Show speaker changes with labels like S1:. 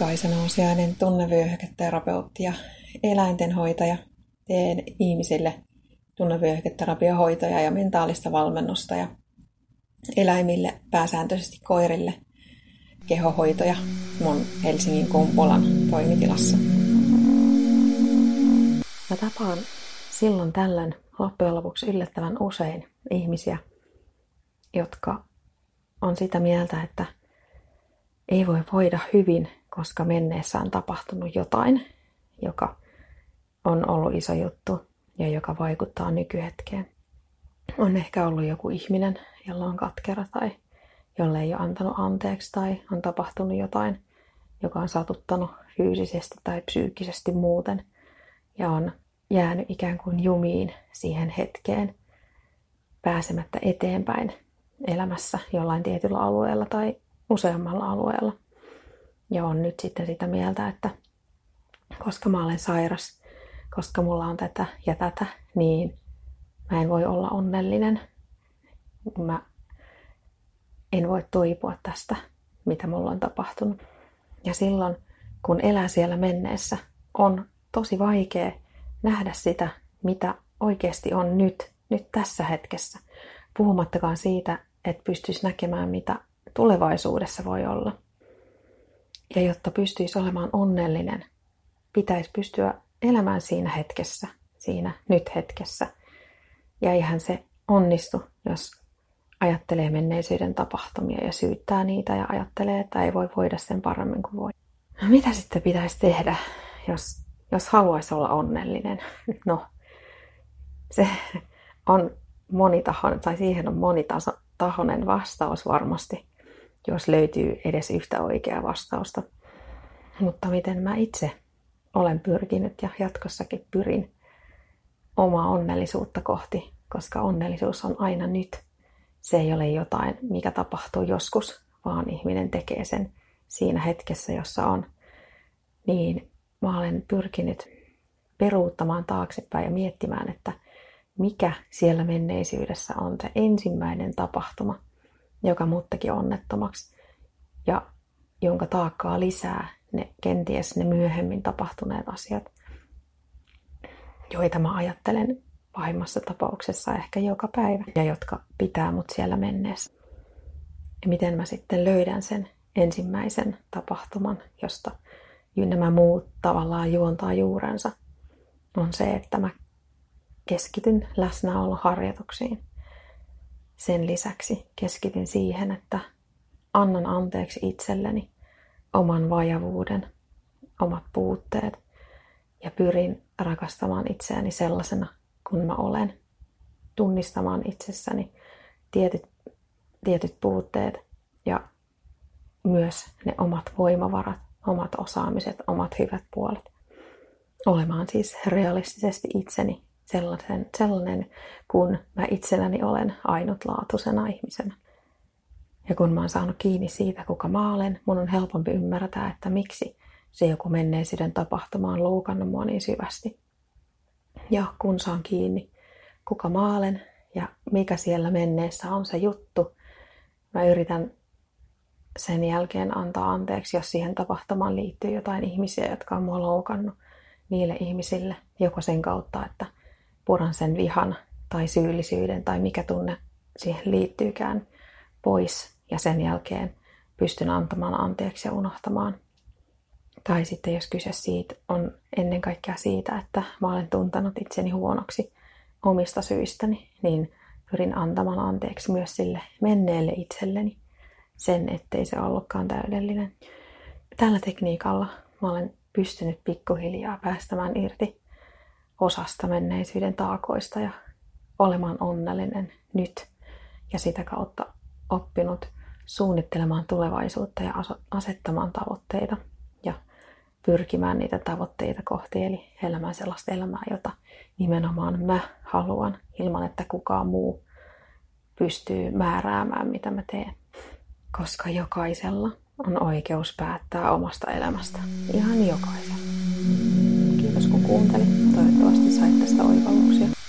S1: Kaisa Nousiainen, tunnevyöhyketerapeutti ja eläintenhoitaja. Teen ihmisille tunnevyöhyketerapiohoitoja ja mentaalista valmennusta ja eläimille, pääsääntöisesti koirille, kehohoitoja mun Helsingin Kumpulan toimitilassa. Mä tapaan silloin tällöin loppujen lopuksi yllättävän usein ihmisiä, jotka on sitä mieltä, että ei voi voida hyvin, koska menneessä on tapahtunut jotain, joka on ollut iso juttu ja joka vaikuttaa nykyhetkeen. On ehkä ollut joku ihminen, jolla on katkera tai jolle ei ole antanut anteeksi tai on tapahtunut jotain, joka on satuttanut fyysisesti tai psyykkisesti muuten ja on jäänyt ikään kuin jumiin siihen hetkeen pääsemättä eteenpäin elämässä jollain tietyllä alueella tai useammalla alueella. Ja on nyt sitten sitä mieltä, että koska mä olen sairas, koska mulla on tätä ja tätä, niin mä en voi olla onnellinen. Mä en voi toipua tästä, mitä mulla on tapahtunut. Ja silloin, kun elää siellä menneessä, on tosi vaikea nähdä sitä, mitä oikeasti on nyt, nyt tässä hetkessä. Puhumattakaan siitä, että pystyisi näkemään, mitä tulevaisuudessa voi olla. Ja jotta pystyisi olemaan onnellinen, pitäisi pystyä elämään siinä hetkessä, siinä nyt hetkessä. Ja eihän se onnistu, jos ajattelee menneisyyden tapahtumia ja syyttää niitä ja ajattelee, että ei voi voida sen paremmin kuin voi. No, mitä sitten pitäisi tehdä, jos, jos haluaisi olla onnellinen? No, se on monitahoinen, tai siihen on monitahoinen vastaus varmasti jos löytyy edes yhtä oikeaa vastausta. Mutta miten mä itse olen pyrkinyt ja jatkossakin pyrin omaa onnellisuutta kohti, koska onnellisuus on aina nyt. Se ei ole jotain, mikä tapahtuu joskus, vaan ihminen tekee sen siinä hetkessä, jossa on. Niin mä olen pyrkinyt peruuttamaan taaksepäin ja miettimään, että mikä siellä menneisyydessä on se ensimmäinen tapahtuma – joka mut teki onnettomaksi. Ja jonka taakkaa lisää ne kenties ne myöhemmin tapahtuneet asiat, joita mä ajattelen pahimmassa tapauksessa ehkä joka päivä. Ja jotka pitää mut siellä menneessä. Ja miten mä sitten löydän sen ensimmäisen tapahtuman, josta nämä muut tavallaan juontaa juurensa, on se, että mä keskityn läsnäoloharjoituksiin sen lisäksi keskityn siihen, että annan anteeksi itselleni oman vajavuuden, omat puutteet ja pyrin rakastamaan itseäni sellaisena kuin mä olen. Tunnistamaan itsessäni tietyt, tietyt puutteet ja myös ne omat voimavarat, omat osaamiset, omat hyvät puolet. Olemaan siis realistisesti itseni sellaisen, sellainen, kun mä itselläni olen ainutlaatuisena ihmisenä. Ja kun mä oon saanut kiinni siitä, kuka mä olen, mun on helpompi ymmärtää, että miksi se joku menneisyyden tapahtuma on loukannut mua niin syvästi. Ja kun saan kiinni, kuka mä olen ja mikä siellä menneessä on se juttu, mä yritän sen jälkeen antaa anteeksi, jos siihen tapahtumaan liittyy jotain ihmisiä, jotka on mua loukannut niille ihmisille, joko sen kautta, että puran sen vihan tai syyllisyyden tai mikä tunne siihen liittyykään pois ja sen jälkeen pystyn antamaan anteeksi ja unohtamaan. Tai sitten jos kyse siitä on ennen kaikkea siitä, että mä olen tuntenut itseni huonoksi omista syistäni, niin pyrin antamaan anteeksi myös sille menneelle itselleni sen, ettei se ollutkaan täydellinen. Tällä tekniikalla mä olen pystynyt pikkuhiljaa päästämään irti osasta menneisyyden taakoista ja olemaan onnellinen nyt ja sitä kautta oppinut suunnittelemaan tulevaisuutta ja asettamaan tavoitteita ja pyrkimään niitä tavoitteita kohti, eli elämään sellaista elämää, jota nimenomaan mä haluan, ilman että kukaan muu pystyy määräämään, mitä mä teen. Koska jokaisella on oikeus päättää omasta elämästä. Ihan jokaisella. Kiitos kun kuuntelit. Sait tästä oivalluksia.